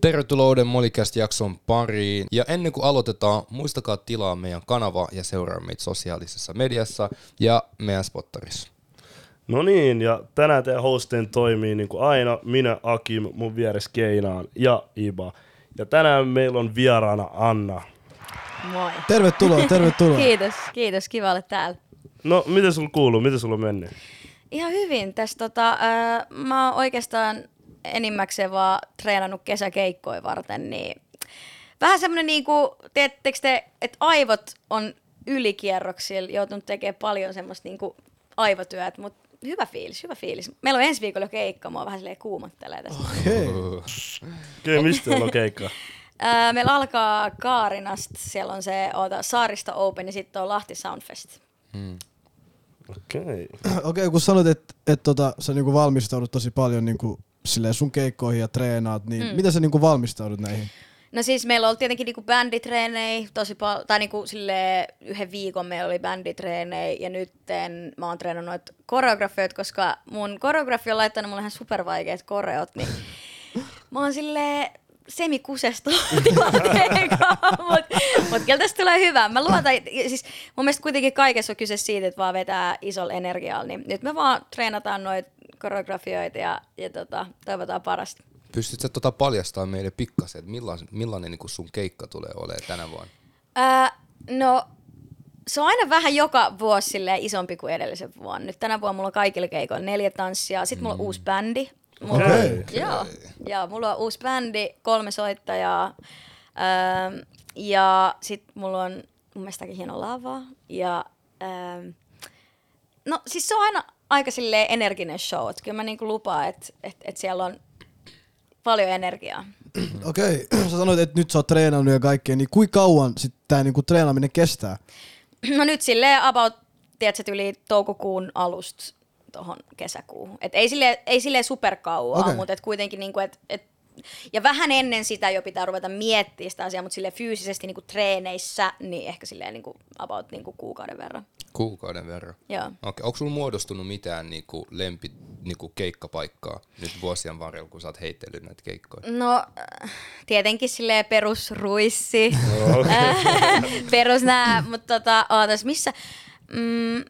Tervetuloa uuden Molicast-jakson pariin. Ja ennen kuin aloitetaan, muistakaa tilaa meidän kanava ja seuraa meitä sosiaalisessa mediassa ja meidän spottarissa. No niin, ja tänään teidän hostin toimii niin kuin aina minä, Akim, mun vieressä Keinaan ja Iba. Ja tänään meillä on vieraana Anna. Moi. Tervetuloa, tervetuloa. Kiitos, kiitos. Kiva olla täällä. No, miten sulla kuuluu? Miten sulla on mennyt? Ihan hyvin. Tässä tota, äh, mä oon oikeastaan enimmäkseen vaan treenannut kesäkeikkoja varten, niin vähän semmoinen niinku, teettekö te, että aivot on ylikierroksilla, joutunut tekemään paljon semmoista niinku aivotyöt, mutta hyvä fiilis, hyvä fiilis. Meillä on ensi viikolla keikka, mua vähän silleen kuumottelee tästä. Okei. Kyllä, mistä teillä on keikka? Meillä alkaa Kaarinasta, siellä on se oota, Saarista Open ja sitten on Lahti Soundfest. Okei. Okei, kun sanoit, että et, tota, sä niinku valmistaudut tosi paljon niinku, silleen sun keikkoihin ja treenaat, niin mm. miten sä niinku valmistaudut näihin? No siis meillä oli tietenkin niinku bänditreenejä tosi paljon, tai niinku sille yhden viikon meillä oli bänditreenejä ja nyt mä oon treenannut noita koreografioita, koska mun koreografi on laittanut mulle ihan supervaikeat koreot, niin mä oon silleen semikusesta tilanteen mutta mut kyllä tästä tulee hyvä. Mä luotan, siis mun mielestä kuitenkin kaikessa on kyse siitä, että vaan vetää isolla energialla, niin nyt me vaan treenataan noita koreografioita ja, ja tota, toivotaan parasta. Pystytkö tota paljastamaan meille pikkasen, että millainen, millainen niin sun keikka tulee olemaan tänä vuonna? Ää, no, se on aina vähän joka vuosi isompi kuin edellisen vuonna. Nyt tänä vuonna mulla on kaikilla keikoilla neljä tanssia, sitten mulla on uusi bändi. Mulla Okei. on, joo, joo, mulla on uusi bändi, kolme soittajaa ää, ja sitten mulla on mun mielestäkin hieno lava. Ja, ää, no siis se on aina aika silleen energinen show, että kyllä mä niinku lupaan, että et, et siellä on paljon energiaa. Okei, sä sanoit, että nyt sä oot treenannut ja kaikkea, niin kuinka kauan sitten tää niinku treenaaminen kestää? No nyt silleen about, tiedätkö, yli toukokuun alusta tuohon kesäkuuhun. Et ei silleen, ei silleen superkauaa, okay. mutta et kuitenkin niinku, et, et, ja vähän ennen sitä jo pitää ruveta miettimään sitä asiaa, mutta sille fyysisesti niinku treeneissä, niin ehkä silleen niinku about niinku kuukauden verran. Kuukauden verran. Joo. Okei, onko sulla muodostunut mitään niinku lempi niinku keikkapaikkaa nyt vuosien varrella, kun sä oot heitellyt näitä keikkoja? No äh, tietenkin silleen perusruissi, perus nää, mutta tota, ootas, missä, mm,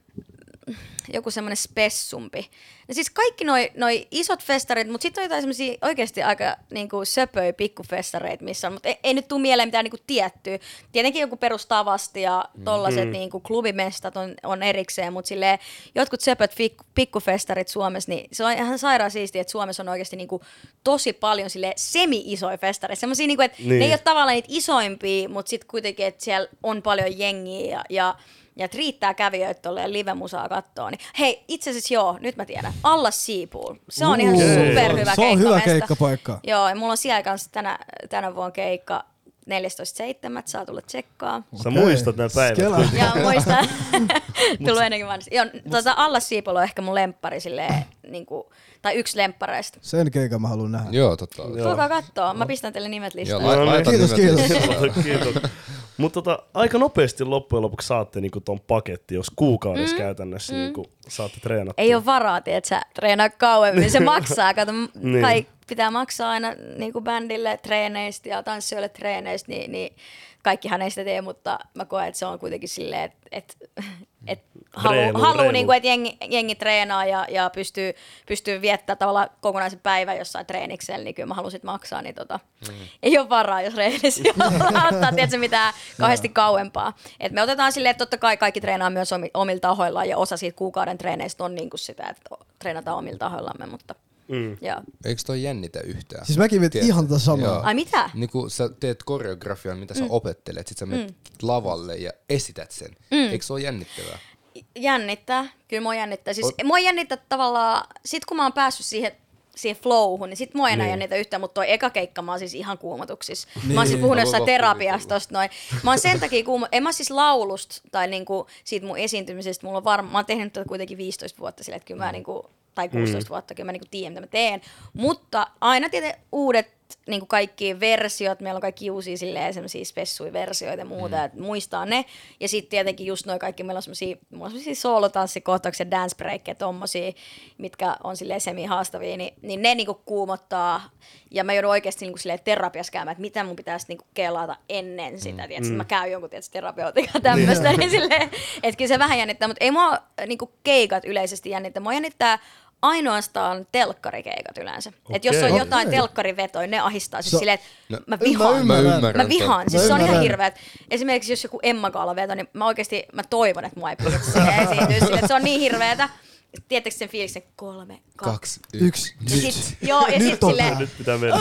joku semmoinen spessumpi. Ja siis kaikki noi, noi isot festarit, mutta sitten on jotain semmoisia oikeasti aika niinku söpöjä pikkufestareita, missä on, mutta ei, ei nyt tule mieleen mitään niinku tiettyä. Tietenkin joku perustavasti ja tollaset mm. niinku klubimestat on, on erikseen, mutta silleen jotkut söpöt fik- pikkufestarit Suomessa, niin se on ihan sairaan siistiä, että Suomessa on oikeasti niinku tosi paljon sille semi-isoja festareita. Semmoisia, niinku, että niin. ne ei ole tavallaan niitä isoimpia, mutta sitten kuitenkin, että siellä on paljon jengiä ja, ja ja että riittää kävijöitä tolleen live-musaa kattoo. Niin, hei, itse asiassa joo, nyt mä tiedän. Alla Seapool. Se on ihan superhyvä se on hyvä keikkamesta. keikkapaikka. Joo, ja mulla on siellä kanssa tänä, tänä vuonna keikka 14.7. Saa tulla tsekkaa. Sä Okei. muistat nämä päivät. Skela. kuitenkin. Ja muista, tullut ennenkin vanhasti. Joo, tota, Alla Seapool on ehkä mun lemppari silleen, niin kuin, tai yksi lemppareista. Sen keikan mä haluan nähdä. Joo, totta. Joo. Tulkaa kattoo, mä pistän teille nimet Joo, listaan. la- No Kiitos, kiitos. Kiitos. Mutta tota, aika nopeasti loppujen lopuksi saatte niinku ton paketti, jos kuukaudessa mm. käytännössä mm. niinku saatte treenattua. Ei ole varaa, että sä treenaa kauemmin. Se maksaa. Kato, Niin. niin. Pitää maksaa aina niin kuin bändille treeneistä ja tanssijoille treeneistä, niin, niin kaikkihan ei sitä tee, mutta mä koen, että se on kuitenkin silleen, että et, et halu, Reilu, halu reilu. niin kuin, että jengi, jengi treenaa ja, ja pystyy, pystyy viettämään tavallaan kokonaisen päivän jossain treeniksellä, niin kyllä mä haluan sit maksaa, niin tota, mm. ei ole varaa, jos ollaan ottaa, tiedätkö, mitään kauheasti kauempaa. Et me otetaan silleen, että totta kai kaikki treenaa myös omi- omilla tahoillaan ja osa siitä kuukauden treeneistä on niin kuin sitä, että treenataan omilla tahoillamme, mutta Mm. joo. Eikö toi jännitä yhtään? Siis mäkin mietin ihan tätä samaa. Joo. Ai mitä? Niin kun sä teet koreografian, mitä sä opettelet, sit sä menet lavalle ja esität sen. Eikö se ole jännittävää? Jännittää, kyllä mua jännittää. Siis mua jännittää tavallaan, sit kun mä oon päässyt siihen siihen flowhun, niin sit mua ei enää Niin. jännitä yhtään, mutta toi eka keikka mä oon siis ihan kuumotuksissa. Niin. Mä oon siis puhunut jossain terapiasta tosta noin. Mä oon sen takia kuumo, en mä siis laulusta tai niinku siitä mun esiintymisestä, mulla on varma, mä oon tehnyt tätä kuitenkin 15 vuotta sille, että kyllä mä niinku, tai 16 vuotta, kyllä mä niinku tiedän, mitä mä teen. Mutta aina tietenkin uudet niin kuin kaikki versiot, meillä on kaikki uusia silleen semmoisia spessuja versioita ja muuta, mm. että muistaa ne. Ja sitten tietenkin just noin kaikki, meillä on semmoisia, mulla on semmoisia soolotanssikohtauksia, dance breakia, tommosia, mitkä on silleen semi-haastavia, niin, niin ne niinku kuumottaa. Ja mä joudun oikeasti niinku silleen terapiassa käymään, että mitä mun pitäisi niinku kelata ennen sitä, mm. tiedätkö, mm. mä käyn jonkun tiedätkö, terapeutin tämmöistä, niin. niin silleen, että kyllä se vähän jännittää, mutta ei mua niinku keikat yleisesti jännittää, mua jännittää ainoastaan telkkarikeikat yleensä. Okay. Et jos on jotain okay. telkkarivetoja, ne ahistaa siis so, silleen, että no, mä vihaan. Mä, ymmärrän, mä vihaan. Siis se on ihan hirveä. Esimerkiksi jos joku Emma Kaala veto, niin mä oikeasti mä toivon, että mua ei pidä esiintyä sille, että se on niin hirveetä. Tiedättekö sen fiiliksen? Kolme, kaksi, yksi. Ja sit, joo, ja sit silleen, Nyt pitää mennä.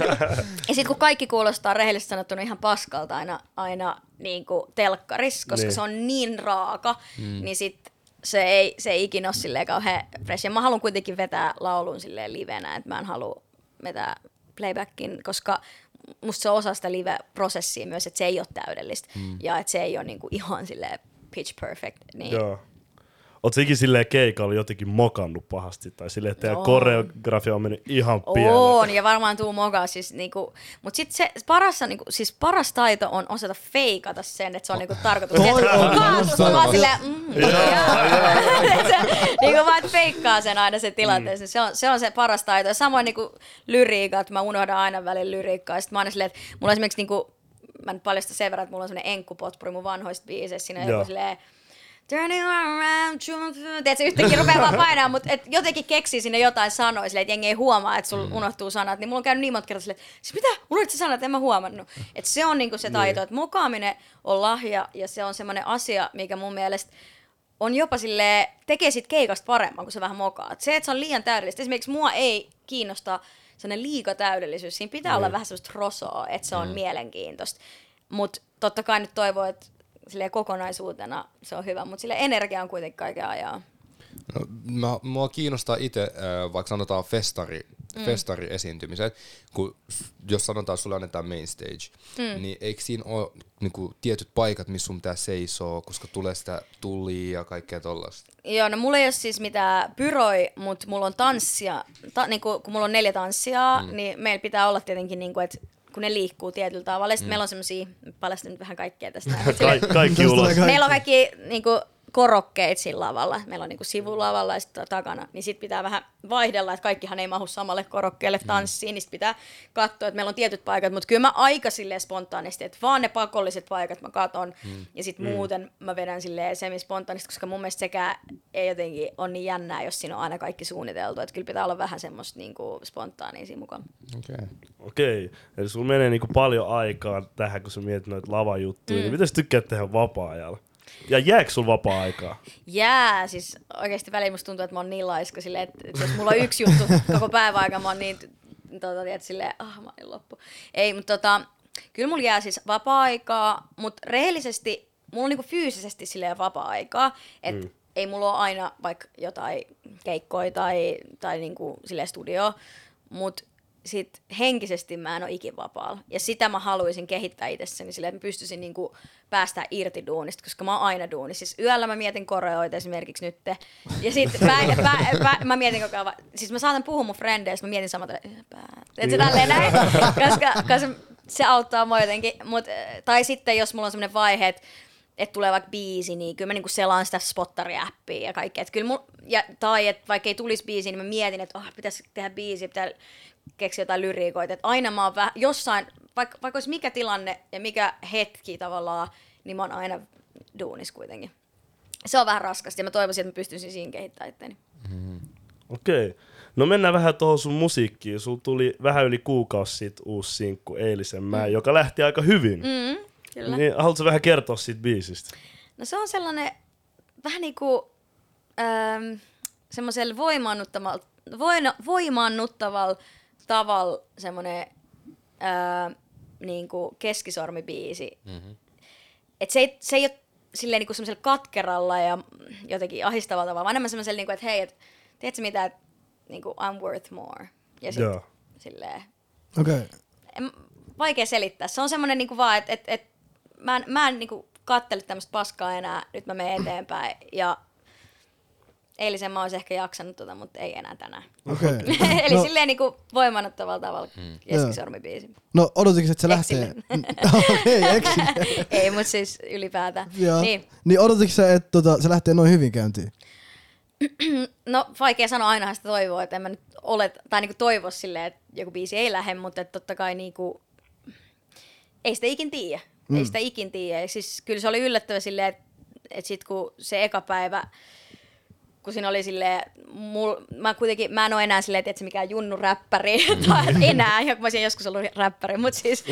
ja sit kun kaikki kuulostaa rehellisesti sanottuna ihan paskalta aina, aina niin kuin telkkaris, koska Niin. se on niin raaka, mm. niin sit se ei, se ei ikinä ole silleen kauhean fresh. Ja mä haluan kuitenkin vetää laulun silleen livenä, että mä en halua vetää playbackin, koska musta se on osa sitä live-prosessia myös, että se ei ole täydellistä. Mm. Ja että se ei ole niinku ihan silleen pitch perfect. Niin Joo. Oot ikin silleen keikalla jotenkin mokannut pahasti, tai silleen, että teidän koreografia on mennyt ihan pieleen. On, ja varmaan tuu mokaa. Siis niinku, mutta sitten se paras, niinku, siis paras taito on osata feikata sen, että se on niinku tarkoitus. Toi on se on vaan silleen, mm, niinku vaan, feikkaa sen aina se tilanteessa. Se, on, se on se paras taito. Ja samoin niinku lyriikat, mä unohdan aina välillä lyriikkaa. Sitten mä aina silleen, että mulla on esimerkiksi niinku, mä nyt paljastan sen verran, että mulla on semmoinen enkkupotpuri mun vanhoista biiseissä. Siinä on joku silleen, Turning around, tiedätkö, yhtäkkiä rupeaa vaan painaa, mutta et jotenkin keksii sinne jotain sanoja, silleen, että jengi ei huomaa, että sulla mm. unohtuu sanat. Niin mulla on käynyt niin monta kertaa silleen, että siis mitä, unohdit sä sanat, en mä huomannut. Että se on niinku se taito, että mokaaminen on lahja ja se on semmoinen asia, mikä mun mielestä on jopa sille tekee sit keikasta paremman, kun sä vähän mokaat. Se, että se on liian täydellistä. Esimerkiksi mua ei kiinnosta sellainen liikatäydellisyys. Siinä pitää olla vähän semmoista rosoa, että se on mielenkiintoista. Mutta totta kai nyt toivoo, että silleen kokonaisuutena se on hyvä, mutta sille energia on kuitenkin kaiken ajan. No, mä, mua kiinnostaa itse, äh, vaikka sanotaan festari, mm. festariesiintymiset, kun jos sanotaan, että sulle annetaan main stage, mm. niin eikö siinä ole niinku, tietyt paikat, missä sun pitää seisoo, koska tulee sitä tulia ja kaikkea tollasta? Joo, no mulla ei ole siis mitään pyroi, mutta mulla on tanssia. Ta, niin kun, kun mulla on neljä tanssia, mm. niin meillä pitää olla tietenkin, niin kuin, että kun ne liikkuu tietyllä tavalla. Sitten mm. meillä on semmosia, paljastan nyt vähän kaikkea tästä. Ka- kaikki ulos. Meillä on kaikki niinku, korokkeet sillä lavalla. Meillä on niinku sivulavalla ja sitten takana. Niin sit pitää vähän vaihdella, että kaikkihan ei mahu samalle korokkeelle tanssiin. Niin sit pitää katsoa, että meillä on tietyt paikat. Mutta kyllä mä aika silleen spontaanisti, että vaan ne pakolliset paikat mä katon. Mm. Ja sitten mm. muuten mä vedän silleen semispontaanisti, koska mun mielestä sekään ei jotenkin ole niin jännää, jos siinä on aina kaikki suunniteltu. Että kyllä pitää olla vähän semmoista niinku spontaania siinä mukaan. Okay. Okei, eli sulla menee niinku paljon aikaa tähän, kun sä mietit noita lavajuttuja, mm. niin mitä sä tykkäät tehdä vapaa-ajalla? Ja jääkö sulla vapaa-aikaa? Jää, siis oikeasti väliin musta tuntuu, että mä oon niin laiska silleen, että, että jos mulla on yksi juttu koko päivän aikana, mä oon niin, tota, tiedät, silleen, ah, mä oon loppu. Ei, mutta tota, kyllä mulla jää siis vapaa-aikaa, mutta rehellisesti, mulla on niinku fyysisesti silleen vapaa-aikaa, että mm. ei mulla ole aina vaikka jotain keikkoja tai, tai niinku silleen studio, mutta sit henkisesti mä en ole ikin vapaalla. Ja sitä mä haluaisin kehittää itsessäni silleen, että mä pystyisin niinku päästä irti duunista, koska mä oon aina duunissa. Siis yöllä mä mietin koreoita esimerkiksi nyt. Ja sit pä, pä, pä, mä mietin koko ajan, siis mä saatan puhua mun frendeistä, mä mietin samat, että se tälleen näin, koska, koska se auttaa mua jotenkin. Mut, tai sitten jos mulla on semmoinen vaihe, että että tulee vaikka biisi, niin kyllä mä niinku selaan sitä spottari-appia ja kaikkea. Et kyllä mun, ja, tai että vaikka ei tulisi biisi, niin mä mietin, että oh, pitäisi tehdä biisi, pitää keksiä jotain lyriikoita. Että aina mä oon vähän, jossain, vaikka, vaikka olisi mikä tilanne ja mikä hetki tavallaan, niin mä oon aina duunis kuitenkin. Se on vähän raskasta ja mä toivoisin, että mä pystyisin siinä kehittämään itteni. Okei. No mennään vähän tuohon sun musiikkiin. Sulla tuli vähän yli kuukausi sitten uusi sinkku Eilisen mä, joka lähti aika hyvin. Mm, kyllä. Niin, haluatko vähän kertoa siitä biisistä? No se on sellainen vähän niin kuin ähm, semmoisella voimaannuttavalla, voina, voimaannuttavalla tavalla semmoinen äh, niin kuin keskisormibiisi. Mm-hmm. Et se, ei, se ei ole silleen niin kuin semmoisella katkeralla ja jotenkin ahistavalla tavalla, vaan enemmän semmoisella, niin kuin, että hei, et, tiedätkö mitä, että niin kuin, I'm worth more. Ja sitten Joo. silleen, Okei. Okay. en, vaikea selittää. Se on semmoinen niinku vaan, että et, et, mä en, mä en niinku kattele tämmöistä paskaa enää, nyt mä menen eteenpäin. Ja eilisen mä olisin ehkä jaksanut tota, mutta ei enää tänään. Okei. Eli No, silleen niinku voimannuttavalla tavalla mm. keskisormibiisi. no odotinko, että se lähtee... Okei, eksille. ei, mutta siis ylipäätään. Joo. Niin. Niin odotitko sä, että tota, se lähtee noin hyvin käyntiin? No vaikea sanoa, ainahan sitä toivoa, että en mä nyt ole, tai niinku toivo silleen, että joku biisi ei lähde, mutta että totta kai niinku, ei sitä ikin tiedä. Mm. Ei sitä ikin tiedä. Siis kyllä se oli yllättävä silleen, että, että sit kun se eka päivä, kun siinä oli silleen, mul, mä kuitenkin, mä en ole enää silleen, että se mikään junnu räppäri, tai enää, ja mä olisin joskus ollut räppäri, mutta siis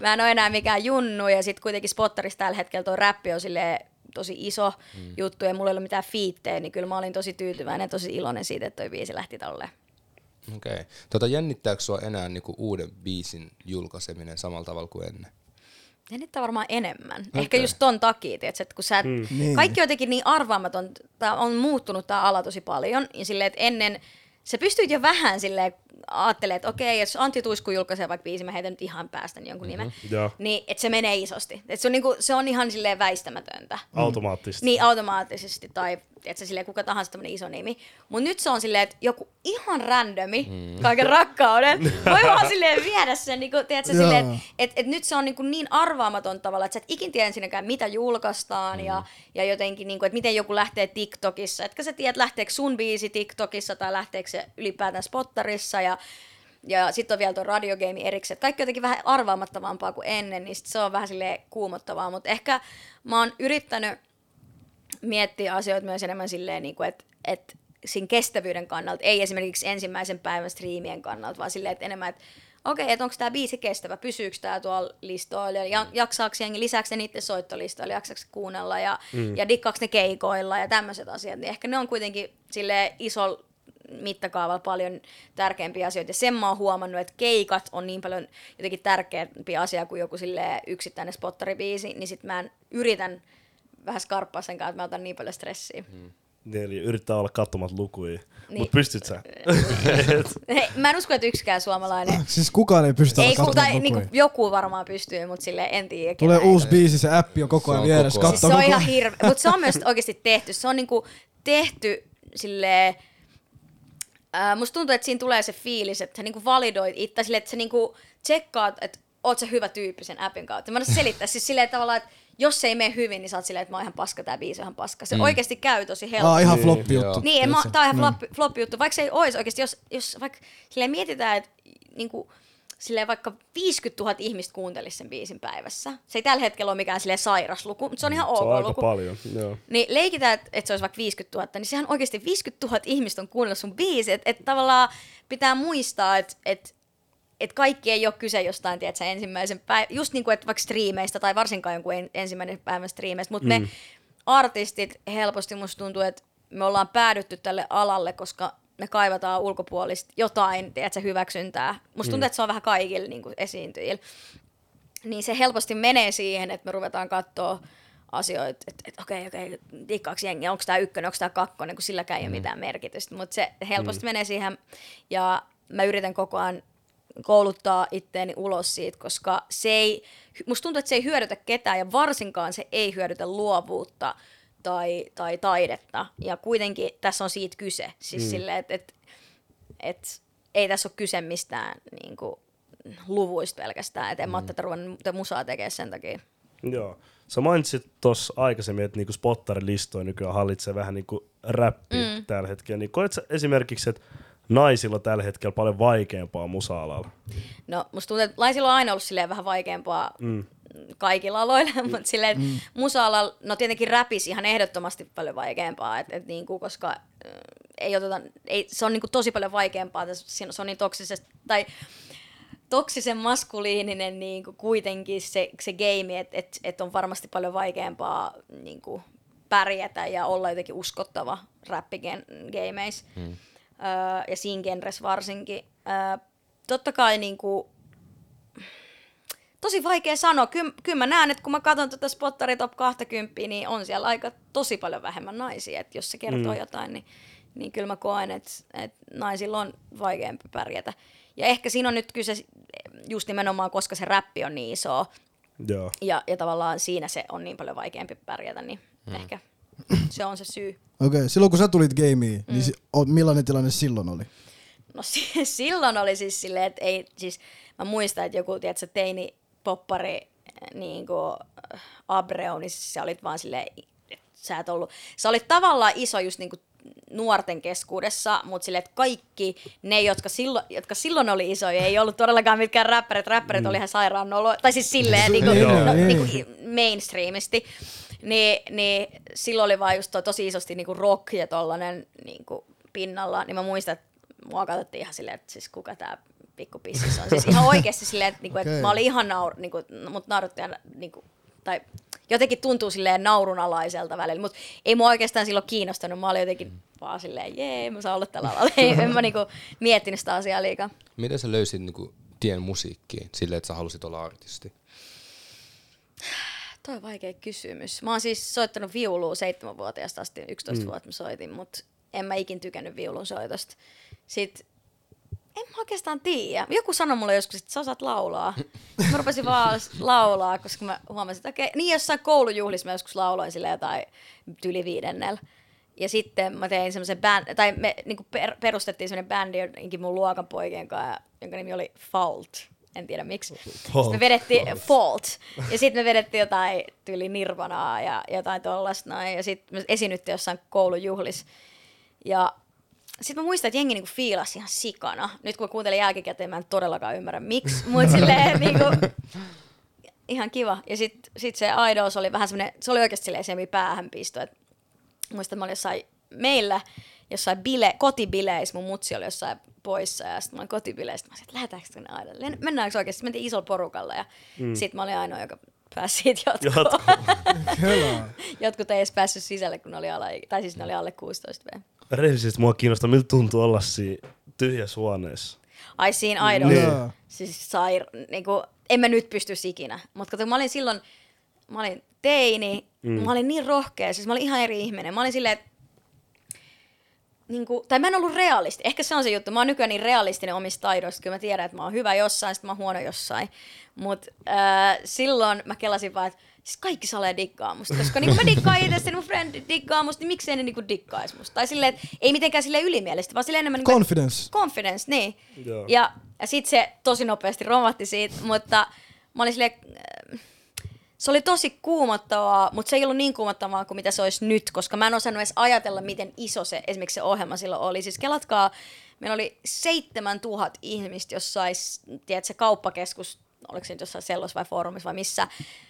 mä en ole enää mikään junnu, ja sitten kuitenkin spotterissa tällä hetkellä tuo räppi on silleen tosi iso mm. juttu, ja mulla ei ollut mitään fiittejä, niin kyllä mä olin tosi tyytyväinen ja tosi iloinen siitä, että toi biisi lähti tolleen. Okei. Okay. Tota, jännittääkö sua enää niinku uuden biisin julkaiseminen samalla tavalla kuin ennen? Jännittää varmaan enemmän. Okay. Ehkä just ton takia, tiiätkö, että kun sä, mm. Niin. kaikki on jotenkin niin arvaamaton, tää on muuttunut tämä ala tosi paljon, ja silleen, että ennen sä pystyit jo vähän silleen ajattelee, että okei, jos Antti Tuisku julkaisee vaikka biisi, mä heitän nyt ihan päästä jonkun nimen, mm-hmm. Joo. niin että se menee isosti. Et se, on niinku, se on ihan silleen väistämätöntä. Automaattisesti. Niin automaattisesti tai että silleen kuka tahansa tämmöinen iso nimi. Mutta nyt se on silleen, että joku ihan randomi, mm. kaiken rakkauden, voi vaan silleen viedä sen, niinku, tiedätkö, Joo. silleen, että et, et nyt se on niinku niin arvaamaton tavalla, että sä et ikin tiedä ensinnäkään, mitä julkaistaan mm. ja, ja jotenkin, niinku, että miten joku lähtee TikTokissa. Etkä sä tiedät, lähteekö sun biisi TikTokissa tai lähteekö se ylipäätään spottarissa ja ja sitten on vielä tuo radiogame erikseen. Kaikki jotenkin vähän arvaamattavampaa kuin ennen, niin sit se on vähän sille kuumottavaa. Mutta ehkä mä oon yrittänyt miettiä asioita myös enemmän silleen, niin että et siinä kestävyyden kannalta, ei esimerkiksi ensimmäisen päivän striimien kannalta, vaan silleen, että enemmän, että okei, että onko tämä biisi kestävä, pysyykö tämä tuolla listoilla, ja jaksaako jengi, lisäksi niiden soittolistoilla, jaksaako kuunnella, ja, mm. ja dikkaako ne keikoilla, ja tämmöiset asiat, niin ehkä ne on kuitenkin sille iso mittakaavalla paljon tärkeämpiä asioita. Ja sen mä oon huomannut, että keikat on niin paljon jotenkin tärkeämpi asia kuin joku sille yksittäinen spottaribiisi, niin sit mä en yritän vähän skarppaa sen kanssa, että mä otan niin paljon stressiä. Mm. Eli yrittää olla katsomat lukuja. Niin. Niin. Mutta pystyt sä? Hei, mä en usko, että yksikään suomalainen... Siis kukaan ei pysty ei, niinku, lukuja. joku varmaan pystyy, mutta sille en tiedä. Tulee kenään. uusi biisi, se appi on koko Se ajan on vieressä. Siis Katso se on ihan hirveä, mutta se on myös oikeasti tehty. Se on niinku tehty silleen, ää, musta tuntuu, että siinä tulee se fiilis, että sä niinku validoit itse silleen, että sä niinku tsekkaat, että oot sä hyvä tyyppi sen appin kautta. Mä en selittää, siis silleen että tavallaan, että jos se ei mene hyvin, niin sä oot silleen, että mä oon ihan paska, tää biisi on ihan paska. Se mm. oikeasti käy tosi helposti. Aa, ihan Niin, floppi juttu. Niin, mä, tää on ihan Mm. floppi, floppi juttu. Vaikka se ei olisi oikeasti, jos, jos vaikka silleen mietitään, että niinku, silleen vaikka 50 000 ihmistä kuuntelisi sen biisin päivässä. Se ei tällä hetkellä ole mikään silleen sairas luku, mutta se on ihan Se on ok aika luku. paljon. Joo. Niin leikitään, että et se olisi vaikka 50 000, niin sehän oikeasti 50 000 ihmistä on kuunnellut sun biisi. Että et tavallaan pitää muistaa, että et, et kaikki ei ole kyse jostain, tiedätkö, ensimmäisen päivän, just niin kuin, että vaikka striimeistä tai varsinkaan jonkun en, ensimmäinen päivän striimeistä, mutta mm. ne artistit helposti musta tuntuu, että me ollaan päädytty tälle alalle, koska me kaivataan ulkopuolista jotain, tiedätkö, hyväksyntää. Musta tuntuu, että se on vähän kaikille niin kuin esiintyjillä niin se helposti menee siihen, että me ruvetaan katsoa asioita, että et, okei, okei, dikkaaks jengi, onko tämä ykkönen, onko tämä kakkonen, kun silläkään ei ole mitään merkitystä. Mutta se helposti menee siihen, ja mä yritän koko ajan kouluttaa itteeni ulos siitä, koska se ei, musta tuntuu, että se ei hyödytä ketään, ja varsinkaan se ei hyödytä luovuutta tai, tai taidetta. Ja kuitenkin tässä on siitä kyse, siis mm. silleen, että et, et, ei tässä ole kyse mistään niin kuin, luvuista pelkästään, että en mä mm. tätä ruvennut musaa tekemään sen takia. Joo. Sä mainitsit tuossa aikaisemmin, että niinku spottarilistoja nykyään hallitsee vähän niinku räppi mm. tällä hetkellä. Niin koet sä esimerkiksi, että naisilla tällä hetkellä paljon vaikeampaa musa-alalla? No, musta tuntuu, että naisilla on aina ollut silleen vähän vaikeampaa mm. kaikilla aloilla, mutta silleen, että mm. musa no tietenkin räpis ihan ehdottomasti paljon vaikeampaa, et, et niinku, koska äh, ei oteta, ei, se on niinku tosi paljon vaikeampaa, siinä- se on niin toksisesti, tai toksisen maskuliininen niin kuin kuitenkin se, se game, että et, et on varmasti paljon vaikeampaa niin kuin pärjätä ja olla jotenkin uskottava räppigameissa. Mm. Öö, ja siinä genres varsinkin. Öö, totta kai niin kuin, tosi vaikea sanoa. Kyllä, kyllä mä näen, että kun mä katson tätä Spottari Top 20, niin on siellä aika tosi paljon vähemmän naisia. Että jos se kertoo mm. jotain, niin, niin kyllä mä koen, että, että naisilla on vaikeampi pärjätä. Ja ehkä siinä on nyt kyse just nimenomaan, koska se räppi on niin iso Joo. ja, ja tavallaan siinä se on niin paljon vaikeampi pärjätä, niin mm. ehkä. se on se syy. Okei, okay. silloin kun sä tulit gameen, mm. niin si- o- millainen tilanne silloin oli? No si- silloin oli siis silleen, että ei, siis mä muistan, että joku, tiedätkö, teini poppari niin kuin Abreu, niin siis sä olit vaan silleen, että sä et ollut, sä olit tavallaan iso just niin kuin nuorten keskuudessa, mutta sille, että kaikki ne, jotka silloin, jotka silloin oli isoja, ei ollut todellakaan mitkään räppärit. Räppärit mm. oli ihan sairaan nolo, tai siis silleen niin kuin, no, niin kuin mainstreamisti. Niin, niin silloin oli vaan just toi tosi isosti niin kuin rock ja tollanen niin kuin pinnalla, niin mä muistan, että mua katsottiin ihan silleen, että siis kuka tää pikku pissis on. Siis ihan oikeasti silleen, että, niinku, että Okei. mä olin ihan naur, niinku, mut nauratti aina, niinku, tai jotenkin tuntuu silleen naurunalaiselta välillä, mutta ei mua oikeastaan silloin kiinnostanut. Mä olin jotenkin vaan silleen, jee, mä saan olla tällä alalla. Ei, en mä niinku miettinyt sitä asiaa liikaa. Miten sä löysit niinku tien musiikkiin silleen, että sä halusit olla artisti? Toi on vaikea kysymys. Mä oon siis soittanut viulua seitsemänvuotiaasta asti, 11 mm. vuotta mä soitin, mutta en mä ikin tykännyt viulun soitosta. Sitten en mä oikeastaan tiedä. Joku sanoi mulle joskus, että sä osaat laulaa. Mä rupesin vaan laulaa, koska mä huomasin, että okei, niin jossain koulujuhlissa mä joskus lauloin sille jotain tyli viidennellä. Ja sitten mä tein semmoisen bänd, tai me niin per, perustettiin semmoinen bändi jotenkin mun luokan poikien kanssa, jonka nimi oli Fault. En tiedä miksi. Sitten me vedettiin Fault. Ja sitten me vedettiin jotain tyyli Nirvanaa ja jotain tollasta noin. Ja sitten me esiinnyttiin jossain koulujuhlissa. Ja sitten mä muistan, että jengi niinku fiilasi ihan sikana. Nyt kun mä kuuntelen jälkikäteen, mä en todellakaan ymmärrä miksi. Mutta silleen niinku, ihan kiva. Ja sitten sit se Idols oli vähän semmoinen, se oli oikeasti silleen semmoinen päähänpisto. Et muistan, että mä olin jossain meillä, jossain bile, kotibileissä, mun mutsi oli jossain poissa ja sitten mä olin kotibileissä, mä olisin, että lähdetäänkö tuonne Idolille? Mennäänkö oikeasti? Sitten mentiin isolla porukalla ja mm. sitten mä olin ainoa, joka pääsi siitä jatkoon. Kyllä. Jotkut ei edes päässyt sisälle, kun ne oli ala, tai siis ne oli alle 16 V. Rehellisesti mua kiinnostaa, miltä tuntuu olla siinä tyhjässä huoneessa. Ai siinä Idol. Niin. Siis sair... Niinku, en mä nyt pysty ikinä. Mutta kato, mä olin silloin, mä olin teini, mm. mä olin niin rohkea, siis mä olin ihan eri ihminen. Mä olin silleen, että niinku, tai mä en ollut realisti. Ehkä se on se juttu. Mä oon nykyään niin realistinen omista taidoista. Kyllä mä tiedän, että mä oon hyvä jossain, sitten mä oon huono jossain. Mutta äh, silloin mä kelasin vaan, että siis kaikki salee dikkaa musta. Koska niinku mä dikkaan itsestäni, mun friend dikkaa musta, niin miksei ne niinku dikkaisi musta. Tai silleen, että ei mitenkään silleen ylimielistä, vaan silleen enemmän... Niinku, Confidence. Confidence, niin. Joo. Ja, ja sitten se tosi nopeasti romahti siitä, mutta mä olin silleen, äh, se oli tosi kuumottavaa, mutta se ei ollut niin kuumottavaa kuin mitä se olisi nyt, koska mä en osannut edes ajatella, miten iso se esimerkiksi se ohjelma silloin oli. Siis kelatkaa, meillä oli 7000 ihmistä jossain, tiedätkö, kauppakeskus, oliko se nyt jossain sellos vai foorumissa vai missä,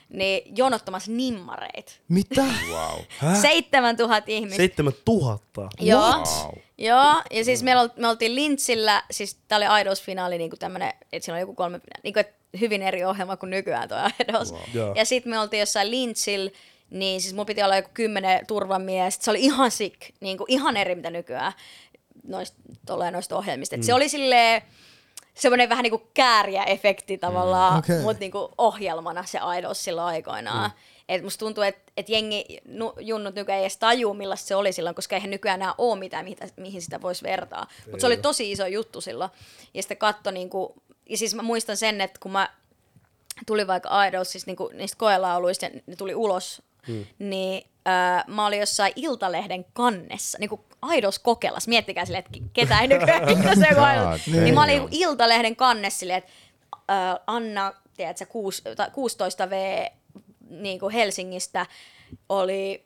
niin jonottamassa nimmareit. Mitä? Wow. 7000 ihmistä. Seitsemän tuhatta. Joo. Wow. Joo, ja siis me, ol, me oltiin Lintsillä, siis tää oli Idols-finaali, niin kuin tämmönen, että siinä oli joku kolme, niin kuin, hyvin eri ohjelma kuin nykyään tuo Idols. Wow. Joo. Ja sitten me oltiin jossain Lintsillä, niin siis mulla piti olla joku kymmenen turvamiestä. Se oli ihan sick, niin kuin ihan eri mitä nykyään noista, noista ohjelmista. Et Se oli silleen, semmoinen vähän niin kuin kääriä-efekti tavallaan, Okei. okay. mutta niin kuin ohjelmana se Idols silloin aikoinaan. Mm. Et musta tuntuu, että et jengi, nu, junnut nykyään ei edes tajuu, millaista se oli silloin, koska eihän nykyään enää ole mitään, mitä, mihin sitä voisi vertaa. Mutta se oli tosi iso juttu silloin. Ja sitten katto, niinku, ja siis mä muistan sen, että kun mä tuli vaikka Idols, siis niinku, niistä koelauluista, ja ne tuli ulos, hmm. niin äh, mä olin jossain Iltalehden kannessa, niinku Idols kokelas, miettikää silleen, että ketä ei nykyään Idols. God Niin mä olin niinku Iltalehden kannessa silleen, että äh, Anna, tiedätkö, kuus, tai 16 V niin kuin Helsingistä oli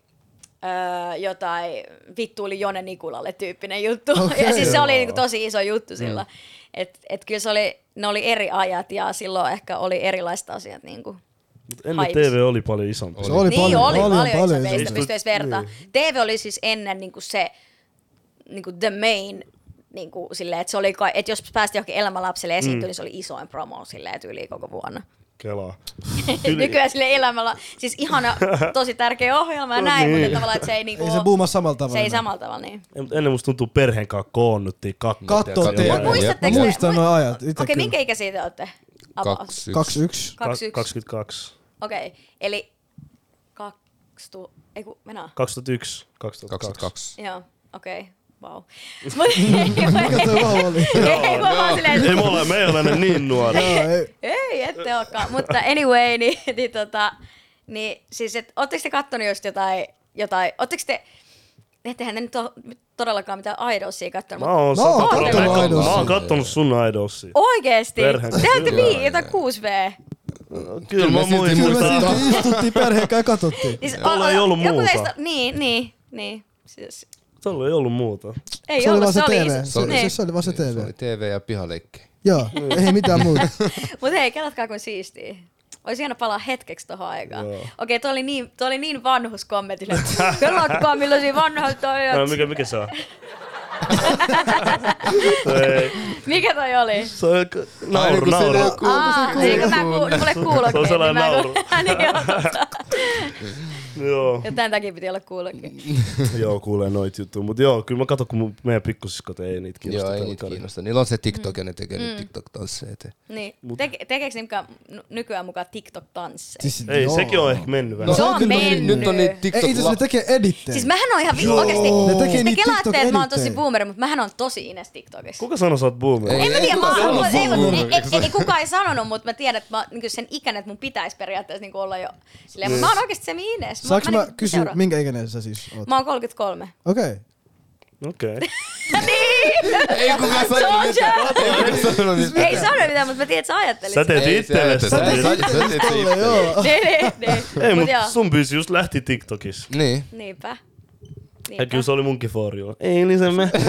öö, jotain vittuili Jone Nikulalle tyyppinen juttu. Okei. ja siis se oli Joo. niin kuin, tosi iso juttu silloin. Et, et kyllä se oli, ne oli eri ajat ja silloin ehkä oli erilaiset asiat. Niin kuin. Mut ennen Hypes. TV oli paljon isompi. Se oli niin paljon, oli paljon, paljon, paljon isompi, sitä pysty edes vertaa. TV oli siis ennen niin kuin se niin kuin the main niin kuin silleen, että, se oli, että jos päästi johonkin elämälapselle esiintyä, mm. niin se oli isoin promo silleen tyyliin koko vuonna. Kelaa. Nykyään sille elämällä, siis ihana, tosi tärkeä ohjelma ja No näin, niin. mutta tavallaan, että se ei niinku Ei se oo- buumaa samalla tavalla. se ei samalla tavalla, niin. Ei, mut ennen musta tuntuu perheen kanssa koonnuttiin TV. Jep, Mä Muistatteko jep. muistan te- nuo ajat. Okei, kyllä. minkä ikäisiä te olette? About. Kaksi, Kaksi yksi. 21. 22. Okei, eli kakstu... Ei kun, mennään. 2001. 2002. 22. Joo, okei, vau. Vauva oli? Ei, mä vaan silleen, Ei me ole, me ei ole niin nuori. Ei. ei, ette olekaan. Mutta anyway, niin, niin, tota, niin siis, et, ootteko te kattonut just jotain jotain, ootteko te, ettehän te nyt ole todellakaan mitään Idolsia kattonut, Mä mutta oon, Mä oon kattonut mä- Idolsia. Mä oon kattonut sun Idolsia. oikeesti? Te olette kyllä. vii, jotain 6V. Kyllä mä muistan. Kyllä me Muistaa. silti istuttiin perheen kanssa ja katsottiin. Siis, ei ollut joku muuta. teistä, niin, niin, niin. Siis, Tuolla ei ollut muuta. ei se oli ollut, se se oli TV. iso. Se, se, niin. se oli vaan se Se TV. oli TV ja pihaleikki. Joo, ei mitään muuta. Mut hei, kelatkaa kuin siistiä. Olisi hieno palaa hetkeksi tohon aikaan. Joo. Okei, toi oli niin, toi oli niin vanhus kommentti. että Kelatkaa millaisia vanhoja toi No, on. mikä, mikä se on? Mikä toi oli? se on nauru, kun se nauru. Aa, kuuluu, eikö mä mulle kuulokkeet. Se on sellainen niin nauru. niin, joo. Ja tämän takia piti olla kuulokkeet. joo, kuulee noit juttuja. Mut joo, kyllä mä katson, kun mun, meidän pikkusiskot ei niitä kiinnosta. Joo, ei niitä kiinnosta. Niillä on se TikTok Mm. ja ne tekee nyt TikTok-tansseja. eteen. Niin. Teke, tekeekö mukaan, nykyään mukaan TikTok-tansseja? Siis, Ei, joo. sekin on ehkä mennyt vähän. Se on kyllä mennyt. Nyt on niitä Ei, TikTok... itse asiassa ne tekee edittejä. Siis mähän on ihan vi- Joo. oikeesti, Ne tekee siis te niitä kelaatte, että mä oon tosi boomeri, mutta mähän on tosi ines TikTokissa. Kuka sanoi sä oot boomer? Ei, En mä tiedä, mä oon, ei, mut- ei, ei, ei, kukaan ei sanonut, mutta mä tiedän, että mä oon niin sen ikäinen, että mun pitäisi periaatteessa niin olla jo mutta mä oon oikeesti semi ines. Saanko mä niinku kysyä, seuraan. minkä ikäinen sä siis oot? Mä oon 33. Okei. Okay. Okei. Ei kukaan sanonut mitään. Ei kukaan sanonut mitään. Ei sano mitään, mutta mä tiedän, että sä ajattelit. Sä teet Ei, itselle. sä- teet sä- sä teet se Tolle, itse. joo. Niin, niin, niin. Ei, Mut mut joo, sun biisi just lähti TikTokissa. Niin. Niinpä. Ja Niinpä. kyllä se oli munkin for you. Ei niin se me.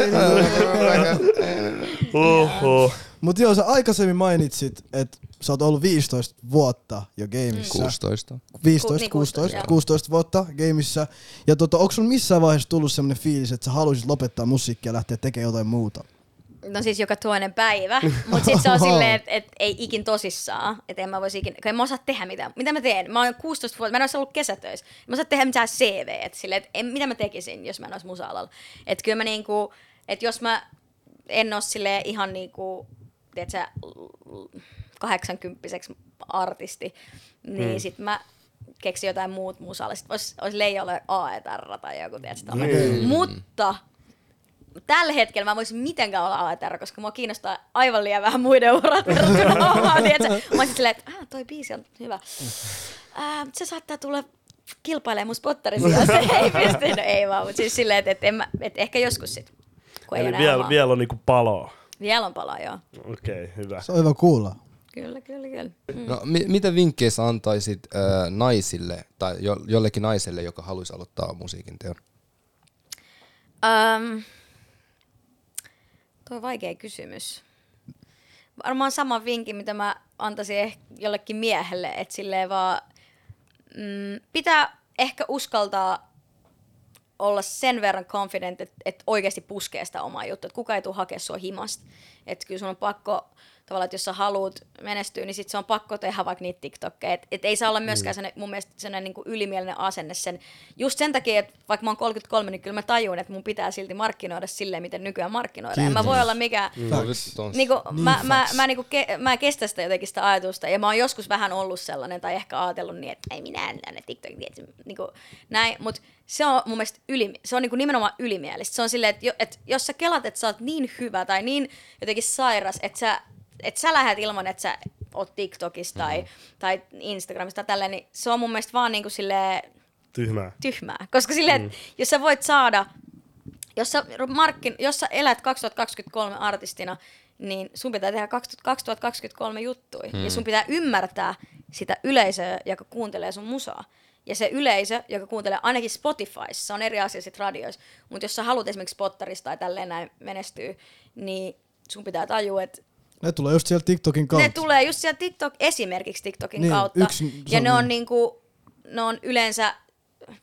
Oho. Mut joo, sä aikaisemmin mainitsit, että sä oot ollut 15 vuotta jo gameissa. 16. 15, Ku- niin, 16, 16, 16 vuotta gameissa. Ja tota, onko sun missään vaiheessa tullut semmonen fiilis, että sä haluaisit lopettaa musiikkia ja lähteä tekemään jotain muuta? No siis joka toinen päivä, mutta sitten se on silleen, että et ei ikin tosissaan, että en mä voisi ikin, kun en mä osaa tehdä mitään. Mitä mä teen? Mä oon 16 vuotta, mä en olisi ollut kesätöissä. Mä osaa tehdä mitään CV, että silleen, että en, mitä mä tekisin, jos mä en olisi musa-alalla. Että kyllä mä niinku, että jos mä en ole silleen ihan niinku, tiedätkö, 80 artisti, niin hmm. sit mä keksin jotain muut musalle. Sitten olisi, olisi Leijolle AETR tai joku, tiedätkö, tällainen. Mutta tällä hetkellä mä en voisi mitenkään olla AETR, koska mua kiinnostaa aivan liian vähän muiden urat verrattuna omaan, tiedätkö? Mä olisin silleen, että ah, toi biisi on hyvä. Äh, se saattaa tulla kilpailemaan mun spotterin sijasta. ei pysty, no ei vaan, mutta siis silleen, että, että, en mä, että ehkä joskus sit. Kun ei Eli vielä, omaa. vielä on niinku paloa. Vielä on palaa, joo. Okei, okay, hyvä. Se on hyvä kuulla. Kyllä, kyllä, kyllä. No, mi- mitä vinkkejä sä antaisit äh, naisille tai jo- jollekin naiselle, joka haluaisi aloittaa musiikin teon? Um, tuo on vaikea kysymys. Varmaan sama vinkki, mitä mä antaisin ehkä jollekin miehelle, että silleen vaan mm, pitää ehkä uskaltaa olla sen verran confident, että, että oikeasti puskee sitä omaa juttua, että kuka ei tule hakea sua himasta. Että kyllä sun on pakko, tavallaan, että jos sä haluat menestyä, niin sit se on pakko tehdä vaikka niitä TikTokkeja. Et, et ei saa olla myöskään mm. mun mielestä sellainen niin kuin ylimielinen asenne sen. Just sen takia, että vaikka mä oon 33, niin kyllä mä tajun, että mun pitää silti markkinoida silleen, miten nykyään markkinoidaan. En mä voi olla mikään... No, vittu, tons. Niinku, Niin mä, mä, facts. mä, niinku ke, mä en kestä sitä jotenkin sitä ajatusta, ja mä oon joskus vähän ollut sellainen, tai ehkä ajatellut niin, että ei minä en näe TikTokin, että niinku, näin, mutta se on mun mielestä yli, se on niinku nimenomaan ylimielistä. Se on silleen, että jo, et jos sä kelat, että sä oot niin hyvä tai niin jotenkin sairas, että sä, et sä lähdet ilman, että sä oot TikTokissa tai, Mm. tai Instagramissa tai tälleen, niin se on mun mielestä vaan niinku silleen, Tyhmää. tyhmää. Koska silleen, mm. jos sä voit saada, jos sä, markkin, jos sä elät 2023 artistina, niin sun pitää tehdä 2023 juttuja. Mm. Ja sun pitää ymmärtää sitä yleisöä, joka kuuntelee sun musaa. Ja se yleisö, joka kuuntelee ainakin Spotifyssa, se on eri asia sitten radioissa, mutta jos sä haluat esimerkiksi spottarista tai tälleen näin menestyä, niin sun pitää tajua, että Ne tulee just sieltä TikTokin kautta. ne tulee just sieltä TikTok, esimerkiksi TikTokin Niin, kautta. yksi- se ja on ne on, niin. niinku, ne on yleensä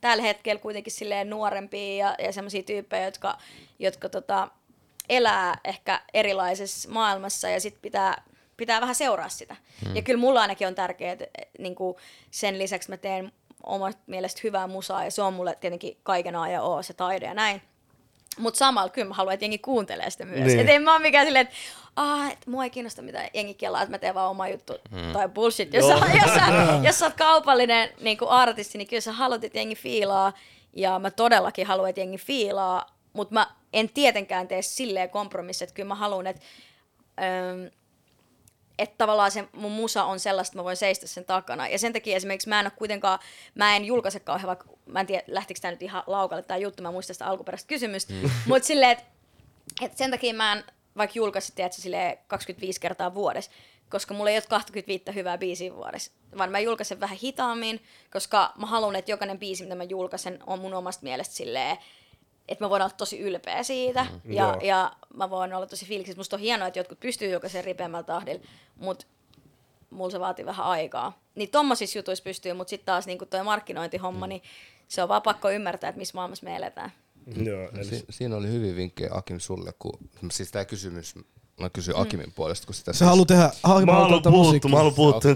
tällä hetkellä kuitenkin silleen nuorempia ja, ja semmoisia tyyppejä, jotka, jotka tota, elää ehkä erilaisessa maailmassa ja sit pitää, pitää vähän seuraa sitä. Hmm. Ja kyllä mulla ainakin on tärkeää, että niin sen lisäksi mä teen omasta mielestä hyvää musaa ja se on mulle tietenkin kaiken A ja O, se taide ja näin. Mutta samalla kyllä mä haluan, että jengi kuuntelee sitä myös. Niin. Et en mä ole mikään silleen, että ah, et mua ei kiinnosta mitä jengi kelaa, että mä teen vaan oma juttu hmm. tai bullshit. Jos, sä, jos, sä, jos sä oot kaupallinen niin kuin artisti, niin kyllä sä haluat, että jengi fiilaa. Ja mä todellakin haluan, että jengi fiilaa, mutta mä en tietenkään tee silleen kompromissi, että kyllä mä haluan, että, ähm, että tavallaan se mun musa on sellaista, että mä voin seistä sen takana. Ja sen takia esimerkiksi mä en ole kuitenkaan, mä en julkaise kauhean, vaikka mä en tiedä, lähtikö tämä nyt ihan laukalle tämä juttu, mä muistan sitä alkuperäistä kysymystä. Mm. Mutta silleen, että et sen takia mä en vaikka julkaisi, tiedätkö, silleen 25 kertaa vuodessa, koska mulla ei ole 25 hyvää biisiä vuodessa, vaan mä julkaisen vähän hitaammin, koska mä haluan, että jokainen biisi, mitä mä julkaisen, on mun omasta mielestä silleen, että mä voin olla tosi ylpeä siitä mm. ja, Joo. ja mä voin olla tosi fiiliksissä. Musta on hienoa, että jotkut pystyy julkaisemaan ripeämmällä tahdilla, mutta mulla se vaatii vähän aikaa. Niin tommosissa jutuissa pystyy, mutta sitten taas niin toi markkinointihomma, niin se on vaan pakko ymmärtää, että missä maailmassa me eletään. Joo, eli Si- siinä oli hyvin vinkkejä Akim sulle, kun siis tämä kysymys, mä kysyin Akimin puolesta, kun sitä Se haluaa tehdä Hakim Mä haluan puuttua, mä haluan puuttua.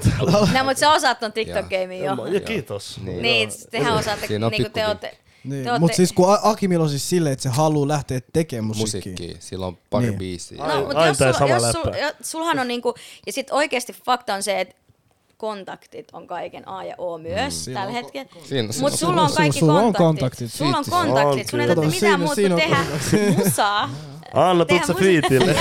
No, mutta sä osaat ton TikTok-gamein jo. Ja kiitos. Niin. Niin, tehän osaatte, niinku te ootte, Niin, te ootte- mutta siis kun Akimilla on siis silleen, että se haluaa lähteä tekemään musiikkia. musiikkia, sillä on pari Niin. biisiä. No, mutta aina jos, sul, sama jos sul, sulhan on niinku, ja sit oikeesti fakta on se, että kontaktit on kaiken A ja O myös mm. tällä hetkellä. Siinä- Mutta siinä- sulla on sulla- kaikki sulla on kontaktit. kontaktit. Sulla on kontaktit. Sun ei On tarvitse mitään muuta kuin tehdä musaa. Anna, tuut sä fiitille?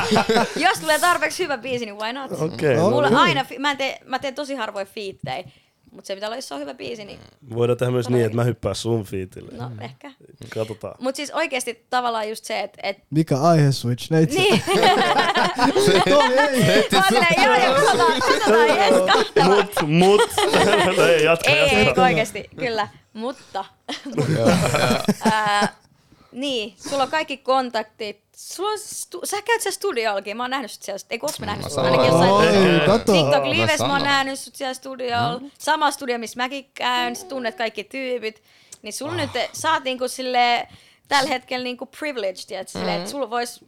Jos tulee tarpeeksi hyvä biisi, niin why not? Okei. No, Mulla hyvin. aina, mä, en tee, mä teen tosi harvoin fiittejä, mutta se pitää olla, jos se on hyvä biisi, niin Voidaan tehdä myös niin, että mä hyppään sun fiitille. no ehkä. Katsotaan. Mutta siis oikeasti tavallaan just se, että et, Mikä aihe switch? Neitsi. niin. Tomi ei. Mä oon silleen, joo, joo, katsotaan, katsotaan, jes. Mut, mut. No ei, jatka, Ei, ei, oikeasti, kyllä. Mutta, ää, niin, sulla on kaikki kontaktit. Sulla on stu- sä käyt siellä studiollakin, mä oon nähnyt sut siellä. Ei kun mä nähnyt Mä sut ainakin jossain. TikTok Lives, mä oon nähnyt sut siellä studiolla. Sama studio, missä mäkin käyn, sä tunnet kaikki tyypit. Niin sulla nyt, sä oot niinku silleen, tällä hetkellä niinku privileged, että silleen, että sulla voisi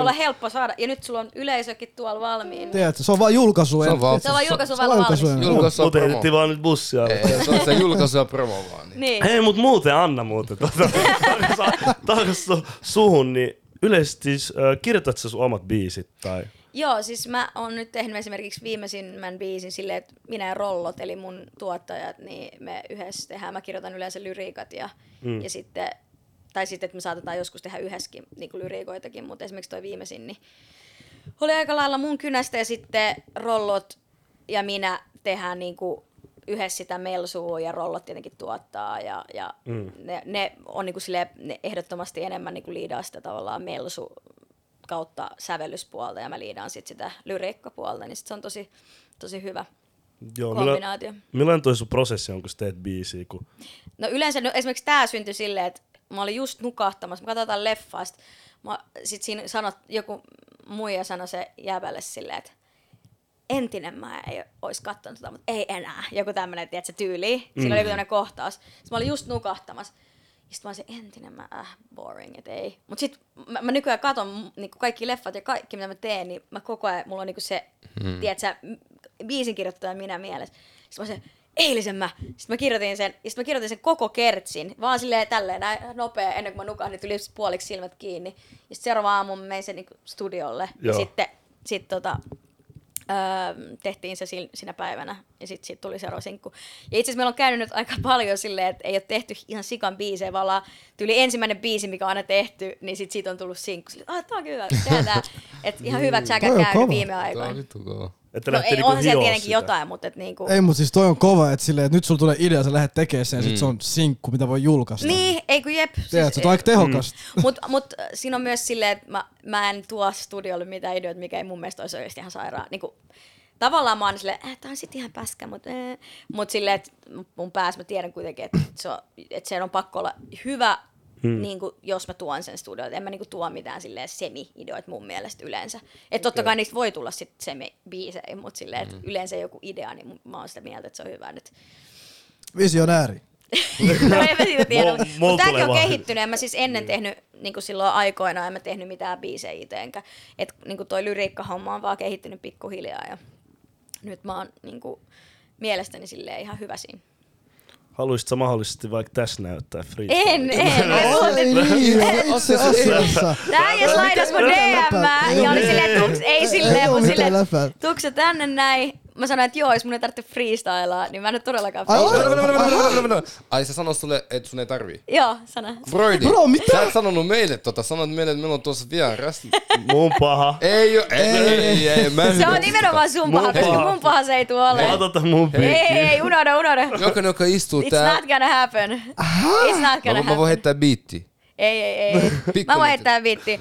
olla helppo saada. Ja nyt sulla on yleisökin tuolla valmiin. Tiedätkö, se on vaan julkaisu. Se on vaan- Se on vaan julkaisu Se on valmis. julkaisu ennen. Julkaisu on Mut promo. heitettiin vaan nyt bussia. Ei, se on se julkaisu ja promo vaan. Niin. Niin. Hei, mut muuten Anna muuten. Takas su- suhun, niin yleisesti äh, kirjoitat sä sun omat biisit tai? Joo, siis mä oon nyt tehnyt esimerkiksi viimeisimmän biisin silleen, että minä ja Rollot, eli mun tuottajat, niin me yhdessä tehdään, mä kirjoitan yleensä lyriikat ja, mm. ja sitten, tai sitten, että me saatetaan joskus tehdä yhdessäkin niin lyriikoitakin, mutta esimerkiksi toi viimeisin, niin oli aika lailla mun kynästä ja sitten Rollot ja minä tehdään niin kuin yhdessä sitä melsua ja rollot tietenkin tuottaa ja, ja mm. ne, ne, on niin kuin silleen, ne ehdottomasti enemmän niin kuin liidaa sitä tavallaan melsu kautta sävellyspuolta ja mä liidaan sit sitä lyriikkapuolta, niin sit se on tosi, tosi hyvä Joo, kombinaatio. Millainen, millainen toi sun prosessi on, kun sä teet biisiä? Kun... No yleensä no, esimerkiksi tämä syntyi silleen, että mä olin just nukahtamassa, mä katsotaan leffaa, sit, mä, sit siinä sanot, joku muija sanoi se jäbälle silleen, että entinen mä ei olisi katsonut tota, mutta ei enää. Joku tämmönen, tiedätkö, tyyli. Siinä oli joku tämmönen kohtaus. Sitten mä olin just nukahtamassa. Sitten mä olisin, entinen mä, äh, boring, et ei. Mut sit mä, mä nykyään katon niin kaikki leffat ja kaikki, mitä mä teen, niin mä koko ajan, mulla on niinku se, hmm. tiedätkö, m- biisin kirjoittaja minä mielessä. Sitten mä olisin, eilisen mä. Sitten mä kirjoitin sen, ja sitten mä kirjoitin sen koko kertsin, vaan silleen tälleen näin nopea, ennen kuin mä nukahdin, tuli puoliksi silmät kiinni. Ja sitten seuraava aamu mä menin sen niinku studiolle. Joo. Ja sitten sit tota, öö, tehtiin se sinä päivänä ja sitten sit tuli seuraava sinkku. Ja itse asiassa meillä on käynyt nyt aika paljon silleen, että ei ole tehty ihan sikan biisejä, vaan tyyli ensimmäinen biisi, mikä on aina tehty, niin sitten siitä on tullut sinkku. Silleen, ah, tää on hyvä, tehdään tää. Et ihan hyvä tsäkä Toi on käynyt viime Tää on aikoina. vittu kova. Että No lähtee ei, niinku onhan siellä hioa tietenkin sitä. jotain, mutta et niinku... Ei, mutta siis toi on kova, että, silleen, että nyt sulla tulee idea, sä lähdet tekemään sen ja sit se on sinkku, mitä voi julkaista. Niin, ei kun jep. Tiedätkö, se on aika tehokasta. Mutta mut, äh, siinä on myös silleen, että mä, mä en tuo studiolle mitään ideoita, mikä ei mun mielestä olisi oikeasti ihan sairaan. Niin kuin, tavallaan mä oon silleen, äh, tää on sit ihan päskä, mutta äh. mut silleen, että mun päässä mä tiedän kuitenkin, että se on, että sen on pakko olla hyvä, hmm. niin kuin, jos mä tuon sen studiolle. En mä niin kuin, tuo mitään silleen semi-ideoita mun mielestä yleensä. Että totta kai niistä voi tulla sit semi-biisejä, mutta silleen, että yleensä joku idea, niin mä oon sitä mieltä, että se on hyvä. Nyt. Visionääri. No en mä siitä tiedä, mutta mut tämäkin on kehittynyt. En mä siis ennen tehnyt, niin kuin silloin aikoina, en mä tehnyt mitään biisejä itse, enkä. Et niin kuin toi lyriikkahomma on vaan kehittynyt pikkuhiljaa ja nyt mä oon niin kuin, mielestäni silleen ihan hyvä siinä. Haluaisit sä mahdollisesti vaikka tässä näyttää free? En, en. niin. Tää ei laidas mun DM ja oli silleen, tuks, ei silleen, mutta silleen, läpää. tuks sä tänne näin, mä sanoin, että joo, jos mun ei tarvitse freestylaa, niin mä en ole todellakaan Ai, freestylaa. Ai sä sanoit sulle, että sun ei tarvii. Joo, sano. Broidi, Bro, mitä? sä et sanonut meille tota, sanoit meille, että meillä on tuossa vieras. Mun paha. Ei oo, ei, ei, ei, ei, mä en Se on nimenomaan sun Mun paha, koska mun paha se ei tule Mä olemaan. otan mun Ei, ei, ei, unohda, unohda. Jokainen, joka istuu It's tää, not gonna happen. It's not mä, gonna mä voin happen. heittää biitti. Ei, ei, ei. Mä voin nyt. heittää biitti.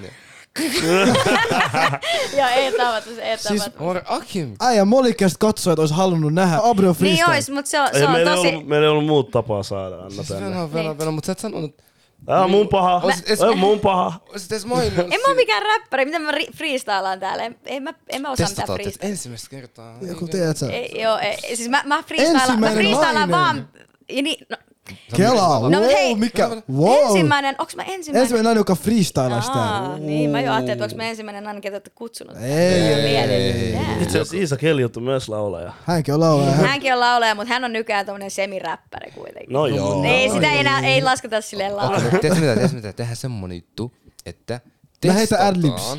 Joo, ei tapatus, ei Siis- tapatus. Or Akim. Äijä molikest katsojat olisi halunnut nähdä Abrio Niin freestyle. ois, mut se on, Ei, se on meillä, ei tosi... ollut, meillä ei ollut muut tapaa saada Anna Siis tänne. Venä, venä, venä, mut sä et sanonut, Ää, mun paha. Ois- es- Ää, mun paha. olisit edes maininnut. En mä oo mikään räppäri, miten mä ri- freestylaan täällä? En, en, mä, en mä osaa mitään Testataan freestylaa. ensimmäistä kertaa. Joku tiedät sä. Ei, joo, ei. Siis mä, mä freestylaan, mä vaan... Ja niin, no, Kelaa, No, wow, hei. mikä, wow. Ensimmäinen, onks mä ensimmäinen? Ensimmäinen nainen, joka freestylaa sitä. Aa, niin, mä jo ajattelin, että onks mä ensimmäinen nainen, ketä olette kutsunut. Ei, ei. Jää. Itse asiassa Iisa Keljutu myös laulaja. Hänkin on laulaja. Hän... Hänkin on laulaja, mutta hän on nykyään tommonen semiräppäri kuitenkin. No joo. Ei, sitä ei enää, ei lasketa silleen laulaa. Tiedätkö mitä, tehdään semmonen juttu, että Mä heitän testataan. adlibs.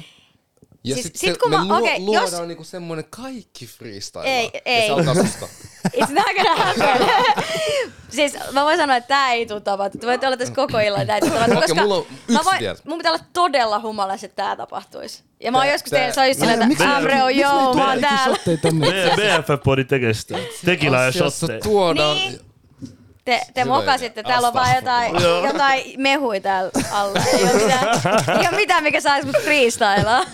Ja Siis sit, sit se, kun me mä- luo, okei, luodaan jos- niinku semmonen kaikki freestyle. Ei, Ja ei. se alkaa susta. It's not gonna happen. siis mä voin sanoa, että tää ei tuu tapahtua. Te voitte olla tässä koko illan, tää ei. Okei, koska mulla on mä yksi voin, vielä. mun pitää olla todella humalas, että tää tapahtuisi. Ja mä oon Tää- joskus teillä, se on just silleen, että miksi- Abreu, miksi joo, mä oon täällä. shotteja tänne? B- BFF podi tekee sitä. Tekilä ja shotteja. tuodaan. Niin. Te, te mokasitte, täällä on vaan jotain, Joo. jotain mehui täällä alla. Ei ole mitään, ei ole mitään mikä saisi mut freestylaa.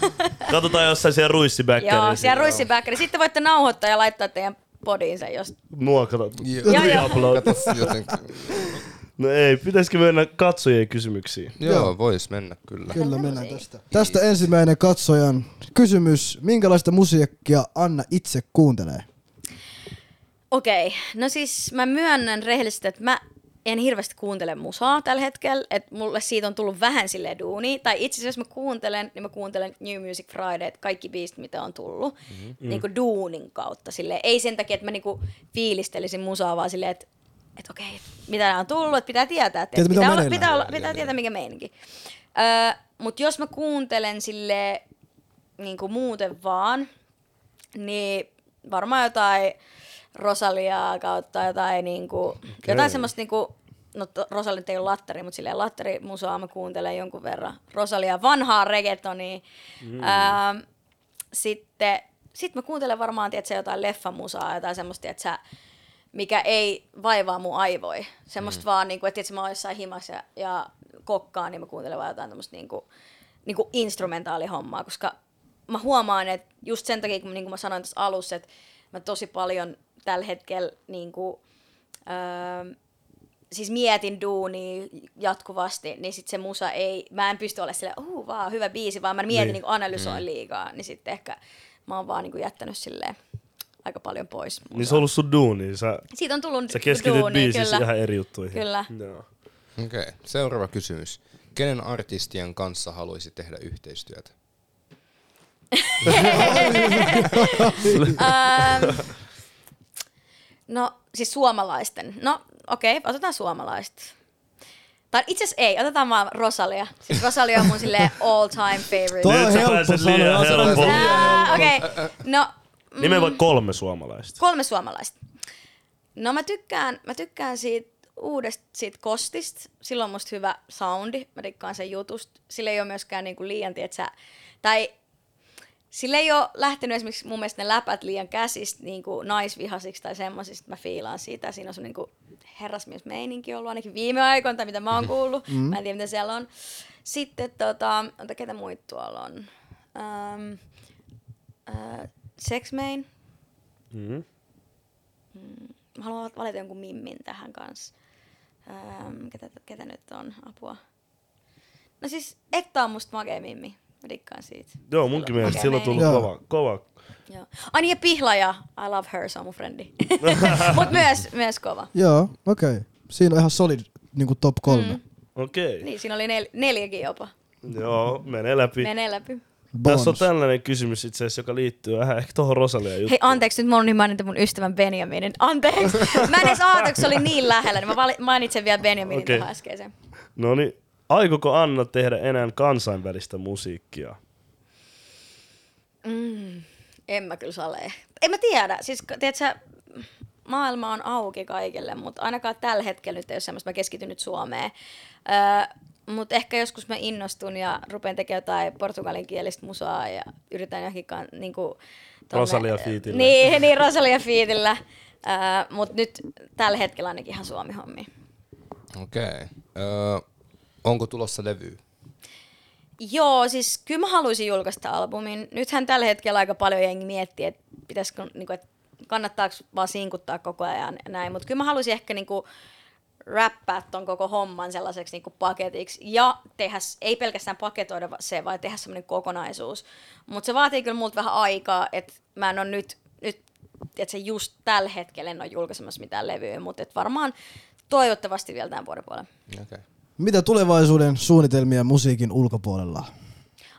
Katsotaan jossain siellä ruissibäkkärissä. Joo, siellä ruissibäkkäri. Sitten voitte nauhoittaa ja laittaa teidän podiin sen, jos... Muokata. Joo. Joo, joo. No ei, pitäisikö mennä katsojien kysymyksiin? Joo, vois mennä kyllä. Kyllä mennään tästä. Tästä ensimmäinen katsojan kysymys. Minkälaista musiikkia Anna itse kuuntelee? Okei, no siis mä myönnän rehellisesti, että mä en hirveästi kuuntele musaa tällä hetkellä, että mulle siitä on tullut vähän silleen duuni. Tai itse asiassa jos mä kuuntelen, niin mä kuuntelen New Music Friday, kaikki biisit, mitä on tullut, mm-hmm. niin kuin duunin kautta. Silleen. Ei sen takia, että mä niinku fiilistelisin musaa, vaan silleen, että että okei, mitä nämä on tullut, että pitää tietää, että on pitää, olla, pitää, olla, pitää tietää, mikä meininki. Öö, Mutta jos mä kuuntelen sille niin kuin muuten vaan, niin varmaan jotain Rosaliaa kautta jotain, niin kuin, okay. jotain semmoista, niin kuin, no Rosalia ei ole lattari, mutta silleen lattarimusaa mä kuuntelen jonkun verran. Rosalia vanhaa reggaetonia. Mm. Öö, sitten sit mä kuuntelen varmaan, tiedätkö, jotain leffamusaa, jotain semmoista, että sä, mikä ei vaivaa mun aivoi. Semmoista mm. vaan, niin kuin, että tiedätkö, mä oon jossain himassa ja, ja kokkaan, niin mä kuuntelen vaan jotain tämmöistä niin kuin, niin kuin instrumentaalihommaa, koska mä huomaan, että just sen takia, kun niin kuin mä sanoin tässä alussa, että mä tosi paljon tällä hetkellä niin kuin, öö, siis mietin duunia jatkuvasti, niin sit se musa ei, mä en pysty olemaan silleen, uh, vaan hyvä biisi, vaan mä mietin, Niin. niin. niin analysoin liikaa, niin sitten ehkä mä oon vaan niin kuin jättänyt silleen aika paljon pois. Niin se on ollut sun duuni. Sä, Siitä on tullut sä keskityt duunia, biisissä kyllä. ihan eri juttuihin. Kyllä. Joo. Okei, okay. seuraava kysymys. Kenen artistien kanssa haluaisit tehdä yhteistyötä? Ähm, no, siis suomalaisten. No, okei, okay, otetaan suomalaiset. Tai itse asiassa ei, otetaan vaan Rosalia. Siis Rosalia on mun silleen all time favorite. Toi on helppo sanoa. helppo. Okei, okay. no Nime vaikka kolme suomalaista. kolme suomalaista. No mä tykkään, mä tykkään siitä uudesta siitä kostista. Sillä on musta hyvä soundi. Mä tykkään sen jutusta. Sillä ei ole myöskään niinku liian, tietsä, tai sillä ei ole lähtenyt esimerkiksi mun mielestä ne läpät liian käsistä niin kuin naisvihasiksi tai semmoisista. Mä fiilaan sitä. Siinä on semmoinen niin herrasmiesmeininki ollut ainakin viime aikoina, tai mitä mä oon kuullut. Mm. Mä en tiedä, mitä siellä on. Sitten tota, ota, ketä muita tuolla on? Um, uh, Sex Main. Mm-hmm. Mä haluan valita jonkun mimmin tähän kanssa. Ähm, ketä, ketä nyt on? Apua. No siis Etta on musta makea mimmi. Mä dikkaan siitä. Joo, munkin mielestä sillä on tullut Joo. kova, kova. Joo. Ai niin ja Pihlaja. I love her, se on mun frendi. Mut myös, myös kova. Joo, okei. Okay. Siinä on ihan solid niinku top kolme. Mm. Okei. Niin, siinä oli nel- neljäkin jopa. Joo, menee läpi. Menee läpi. Tässä on tällainen kysymys itse asiassa, joka liittyy vähän ehkä tuohon Rosalia juttuun. Hei, anteeksi, nyt mulla on niin mainita mun ystävän Benjaminin. Anteeksi. Mä en edes ajatellut, kun se oli niin lähellä, niin mä mainitsen vielä Benjaminin okay. tuohon äskeiseen. No niin, aikooko Anna tehdä enää kansainvälistä musiikkia? En mä kyllä sale. En mä tiedä. Siis, tiedätkö, maailma on auki kaikille, mutta ainakaan tällä hetkellä nyt ei ole semmoista, mä keskityn nyt Suomeen. Öö, mutta ehkä joskus mä innostun ja rupean tekemään jotain portugalinkielistä musaa ja yritän johonkin niin kuin, tonne, Rosalia Fiitillä. Niin, niin Rosalia Fiitillä. Öö, mutta nyt tällä hetkellä ainakin ihan Suomi-hommi. Okei. Okay. Öö, onko tulossa levy? Joo, siis kyllä mä haluaisin julkaista albumin. Nythän tällä hetkellä aika paljon jengi miettii, että pitäisikö, niin kuin, että kannattaako vaan sinkuttaa koko ajan näin, mutta kyllä mä haluaisin ehkä niin kuin, räppää ton koko homman sellaiseksi niin kuin paketiksi ja tehdä, ei pelkästään paketoida se, vaan tehdä semmoinen kokonaisuus. Mutta se vaatii kyllä multa vähän aikaa, että mä en ole nyt, nyt että se just tällä hetkellä en ole julkaisemassa mitään levyä, mutta et varmaan toivottavasti vielä tämän vuoden puolella. Okay. Mitä tulevaisuuden suunnitelmia musiikin ulkopuolella?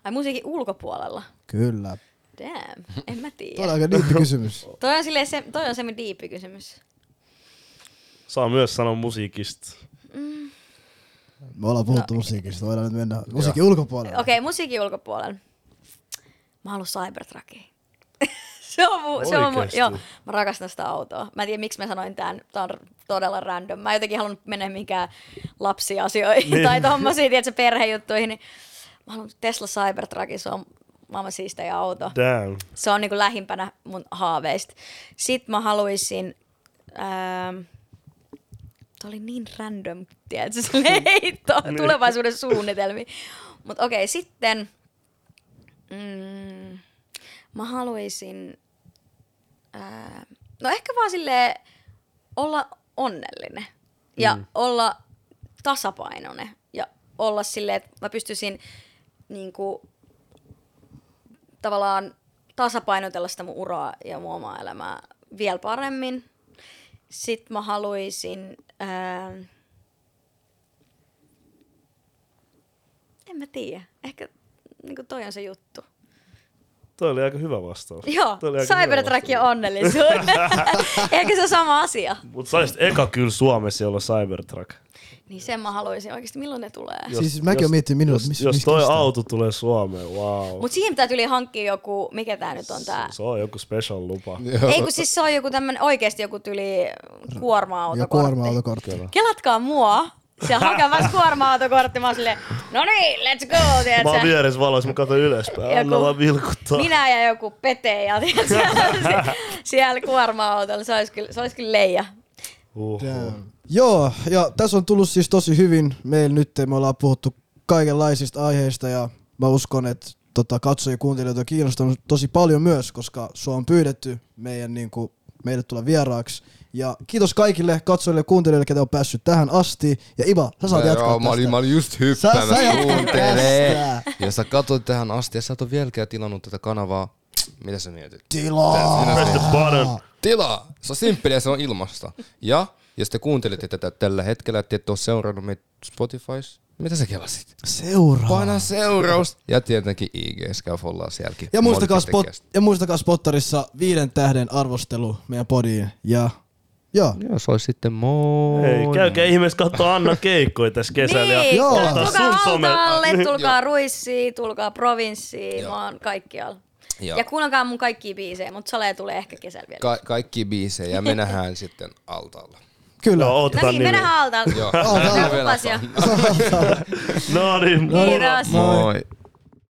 Ai musiikin ulkopuolella? Kyllä. Damn, en mä tiedä. Toi on aika diippi kysymys. toi on, se, toi on semmoinen diippi kysymys. Saa myös sanoa musiikista. Mm. Me ollaan puhuttu no, musiikista, voidaan nyt mennä musiikin ulkopuolelle. Okei, okay, musiikin ulkopuolella. Mä haluan Cybertruckia. se on mu, se on mu, joo, mä rakastan sitä autoa. Mä en tiedä, miksi mä sanoin tämän. Tää on todella random. Mä jotenkin halunnut mennä mihinkään lapsiasioihin niin. tai tommosiin, tiedätkö, perhejuttuihin. Niin mä haluan Tesla Cybertruckin, se on maailman siistejä auto. Damn. Se on niin kuin lähimpänä mun haaveista. Sitten mä haluaisin... Ähm, Tämä oli niin random, tiedätkö, se heitto niin. tulevaisuuden suunnitelmi. Mutta okei, okay, sitten mm, mä haluaisin, ää, no ehkä vaan sille olla onnellinen ja mm. olla tasapainoinen ja olla silleen, että mä pystyisin niin kuin, tavallaan tasapainotella sitä mun uraa ja mun omaa elämää vielä paremmin. Sitten mä haluaisin... Ää, en mä tiedä. Ehkä niin toi on se juttu. Toi oli aika hyvä vastaus. Joo, Cybertruck ja onnellisuus. Ehkä se on sama asia. Mutta saisit eka kyllä Suomessa olla Cybertruck. Niin sen mä haluaisin oikeasti, milloin ne tulee. Jos, siis mäkin oon miettinyt minulle, jos, jos toi kestää? auto tulee Suomeen, wow. Mut siihen pitää yli hankkia joku, mikä tää nyt on tää? Se, se on joku special lupa. Ei kun siis se on joku tämmönen oikeesti joku tyli kuorma-autokortti. Ja kuorma-autokortti. Kelatkaa mua, siellä hakemassa kuorma-autokortti, mä oon silleen, no niin, let's go, tiedätkö? Mä oon vieressä valoissa, mä katson ylöspäin, joku, anna vaan vilkuttaa. Minä ja joku Pete ja tiedätkö, siellä kuorma-autolla, se olisi kyllä, se olisi kyllä leija. Uhuh. Joo, ja tässä on tullut siis tosi hyvin. Meillä nyt me ollaan puhuttu kaikenlaisista aiheista ja mä uskon, että tota, katsojia ja kuuntelijoita on kiinnostanut tosi paljon myös, koska sua on pyydetty meidän, niin kuin, meille tulla vieraaksi. Ja kiitos kaikille katsojille ja kuuntelijoille, ketä on päässyt tähän asti. Ja Iva, sä saat jatkaa joo, mä olin, mä olin just hyppäämässä kuuntelee. Ja sä katsoit tähän asti ja sä et ole vieläkään tilannut tätä kanavaa. Mitä sä mietit? Tilaa! Tilaa! Se on simppeliä, se on ilmasta. Ja jos te kuuntelitte tätä tällä hetkellä, että et ole seurannut meitä Spotifys, mitä sä kelasit? Seuraa. Paina seuraus. Ja tietenkin IG, käy follaa sielläkin. Ja muistakaa, spot, ja muistakaa Spottarissa viiden tähden arvostelu meidän podiin. Ja Joo. Joo, se olisi sitten moi. Hei, käykää ihmeessä katsoa Anna keikkoja tässä kesällä. niin, Joo. tulkaa Altaalle, tulkaa Ruissiin, tulkaa Provinssiin, mä oon kaikkialla. Joo. Ja kuunnelkaa mun kaikkia biisejä, mutta Sale tulee ehkä kesällä vielä. Ka- kaikki biisejä ja me nähdään sitten Altaalla. Kyllä. No, no niin, mennään Altaalla. Joo. Joo. no niin. Kiitos. Moi.